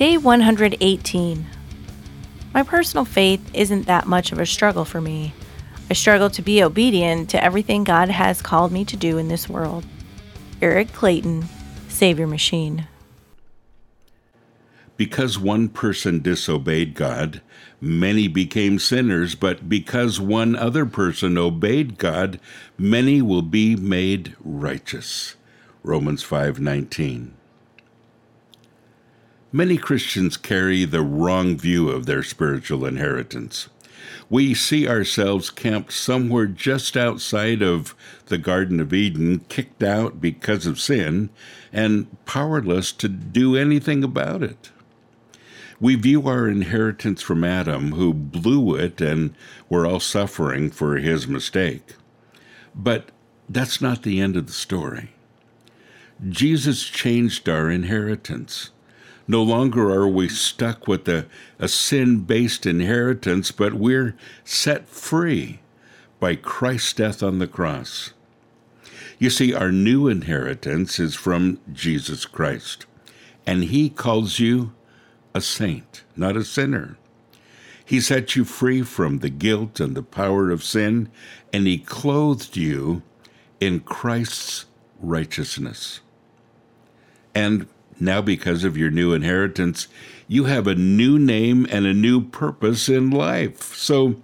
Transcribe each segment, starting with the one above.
Day 118. My personal faith isn't that much of a struggle for me. I struggle to be obedient to everything God has called me to do in this world. Eric Clayton, Saviour Machine. Because one person disobeyed God, many became sinners, but because one other person obeyed God, many will be made righteous. Romans 5:19. Many Christians carry the wrong view of their spiritual inheritance. We see ourselves camped somewhere just outside of the Garden of Eden, kicked out because of sin, and powerless to do anything about it. We view our inheritance from Adam, who blew it, and we're all suffering for his mistake. But that's not the end of the story. Jesus changed our inheritance. No longer are we stuck with a, a sin based inheritance, but we're set free by Christ's death on the cross. You see, our new inheritance is from Jesus Christ, and He calls you a saint, not a sinner. He set you free from the guilt and the power of sin, and He clothed you in Christ's righteousness. And now, because of your new inheritance, you have a new name and a new purpose in life. So,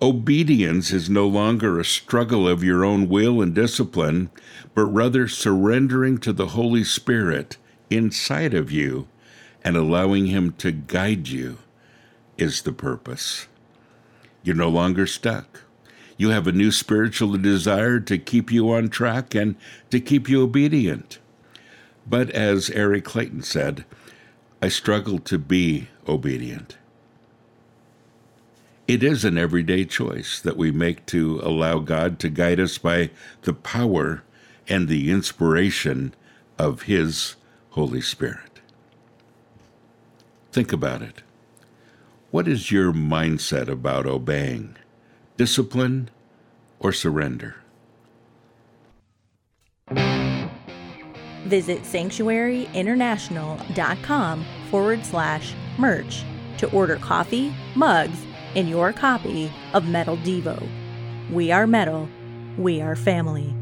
obedience is no longer a struggle of your own will and discipline, but rather surrendering to the Holy Spirit inside of you and allowing Him to guide you is the purpose. You're no longer stuck. You have a new spiritual desire to keep you on track and to keep you obedient. But as Eric Clayton said, I struggle to be obedient. It is an everyday choice that we make to allow God to guide us by the power and the inspiration of His Holy Spirit. Think about it. What is your mindset about obeying? Discipline or surrender? Visit sanctuaryinternational.com forward slash merch to order coffee, mugs, and your copy of Metal Devo. We are metal. We are family.